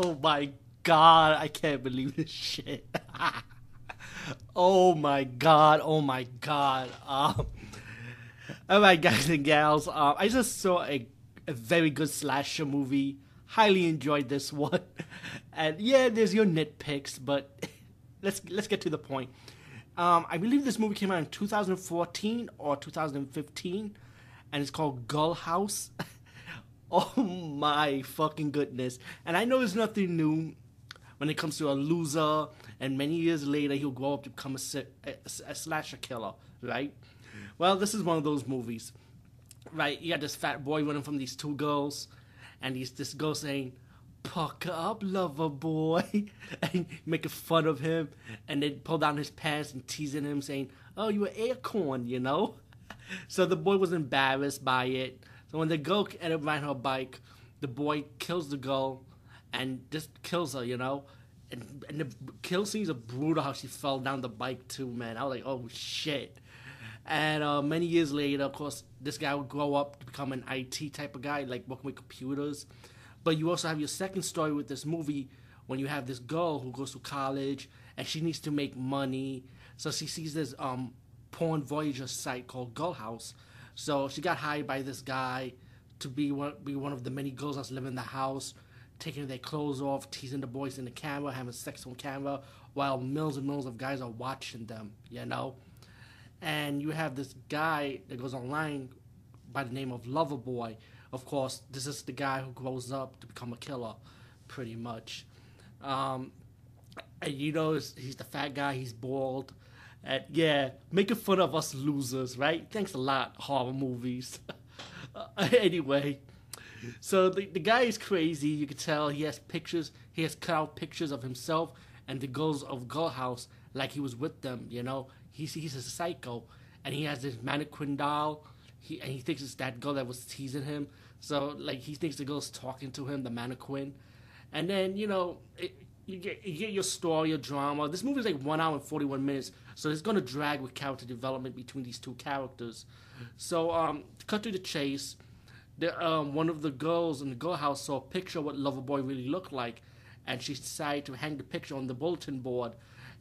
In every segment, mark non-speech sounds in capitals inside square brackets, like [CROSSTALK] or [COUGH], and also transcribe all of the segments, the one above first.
Oh my god, I can't believe this shit. [LAUGHS] oh my god, oh my god. Um, all right, guys and gals, um, I just saw a, a very good slasher movie. Highly enjoyed this [LAUGHS] one, and yeah, there's your nitpicks, but [LAUGHS] let's let's get to the point. Um, I believe this movie came out in 2014 or 2015, and it's called Girl House. [LAUGHS] Oh my fucking goodness. And I know it's nothing new when it comes to a loser, and many years later he'll grow up to become a, a, a slasher killer, right? Well, this is one of those movies, right? You got this fat boy running from these two girls, and he's this girl saying, Pucker up, lover boy, [LAUGHS] and making fun of him, and then pull down his pants and teasing him, saying, Oh, you an acorn, you know? [LAUGHS] So the boy was embarrassed by it so when the girl up riding her bike, the boy kills the girl and just kills her, you know? And, and the kill scenes are brutal how she fell down the bike too, man. I was like, oh shit. And uh, many years later, of course, this guy would grow up to become an IT type of guy, like working with computers. But you also have your second story with this movie when you have this girl who goes to college and she needs to make money. So she sees this um, porn voyager site called Girl House so she got hired by this guy to be one, be one of the many girls that's living in the house, taking their clothes off, teasing the boys in the camera, having sex on camera, while millions and millions of guys are watching them, you know? And you have this guy that goes online by the name of Loverboy. Of course, this is the guy who grows up to become a killer, pretty much. Um, and you know, he's the fat guy, he's bald. And yeah, making fun of us losers, right? Thanks a lot, horror movies. [LAUGHS] uh, anyway, so the, the guy is crazy. You can tell he has pictures, he has cut out pictures of himself and the girls of Girl House like he was with them, you know? He's, he's a psycho. And he has this mannequin doll. He, and he thinks it's that girl that was teasing him. So, like, he thinks the girl's talking to him, the mannequin. And then, you know, it, you get you get your story, your drama. This movie is like one hour and forty one minutes, so it's gonna drag with character development between these two characters. So um, cut to the chase, the, um, one of the girls in the girl house saw a picture of what Loverboy really looked like, and she decided to hang the picture on the bulletin board,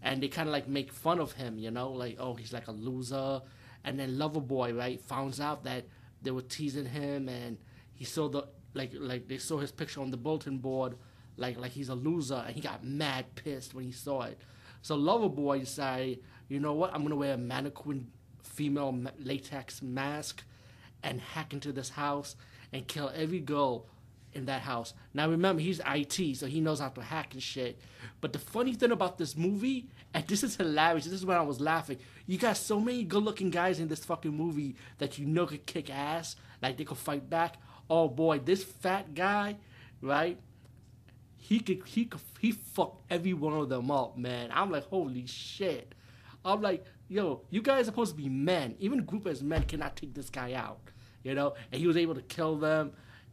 and they kind of like make fun of him, you know, like oh he's like a loser, and then Loverboy right finds out that they were teasing him, and he saw the like like they saw his picture on the bulletin board like like he's a loser, and he got mad pissed when he saw it. So Loverboy decided, you know what? I'm gonna wear a mannequin female latex mask and hack into this house and kill every girl in that house. Now remember, he's IT, so he knows how to hack and shit. But the funny thing about this movie, and this is hilarious, this is when I was laughing. You got so many good-looking guys in this fucking movie that you know could kick ass, like they could fight back. Oh boy, this fat guy, right? He could he could he fucked every one of them up, man. I'm like, holy shit. I'm like, yo, you guys are supposed to be men. Even group as men cannot take this guy out, you know. And he was able to kill them.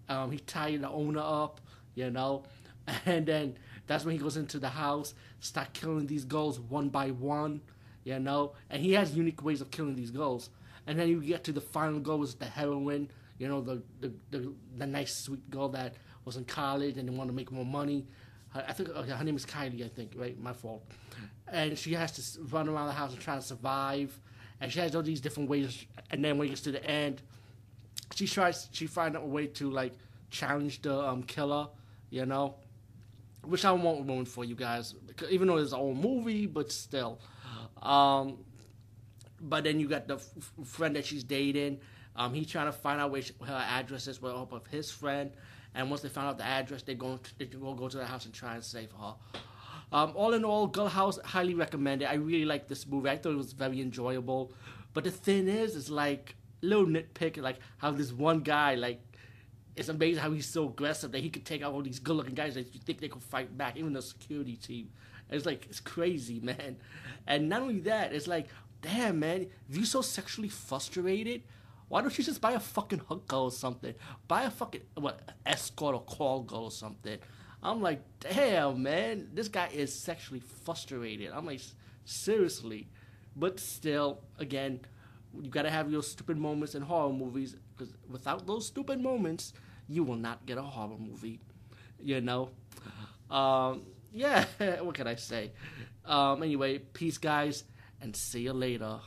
Um, he tied the owner up, you know, [LAUGHS] and then that's when he goes into the house, start killing these girls one by one, you know. And he has unique ways of killing these girls. And then you get to the final girl, was the heroine, you know, the, the the the nice sweet girl that was in college and they wanted to make more money. I think okay, her name is Kylie, I think, right? My fault. And she has to run around the house and try to survive. and she has all these different ways. And then when it gets to the end, she tries she finds a way to like challenge the um, killer, you know, which I won't ruin for you guys, even though it's an old movie, but still. Um, but then you got the f- friend that she's dating. Um, he's trying to find out where she, her address is with the help of his friend. And once they found out the address, they go they go go to the house and try and save her. Um, all in all, Girl House highly recommended. I really like this movie. I thought it was very enjoyable. But the thing is, it's like little nitpick, like how this one guy, like, it's amazing how he's so aggressive that he could take out all these good-looking guys that you think they could fight back, even the security team. It's like it's crazy, [LAUGHS] man. And not only that, it's like, damn, man, if you're so sexually frustrated, why don't you just buy a fucking hooker or something? Buy a fucking what escort or call girl or something. I'm like, damn, man, this guy is sexually frustrated. I'm like, seriously. But still, again, you gotta have your stupid moments in horror movies because without those stupid moments, you will not get a horror movie. You know? Um, yeah, [LAUGHS] what can I say? Um, anyway, peace, guys, and see you later.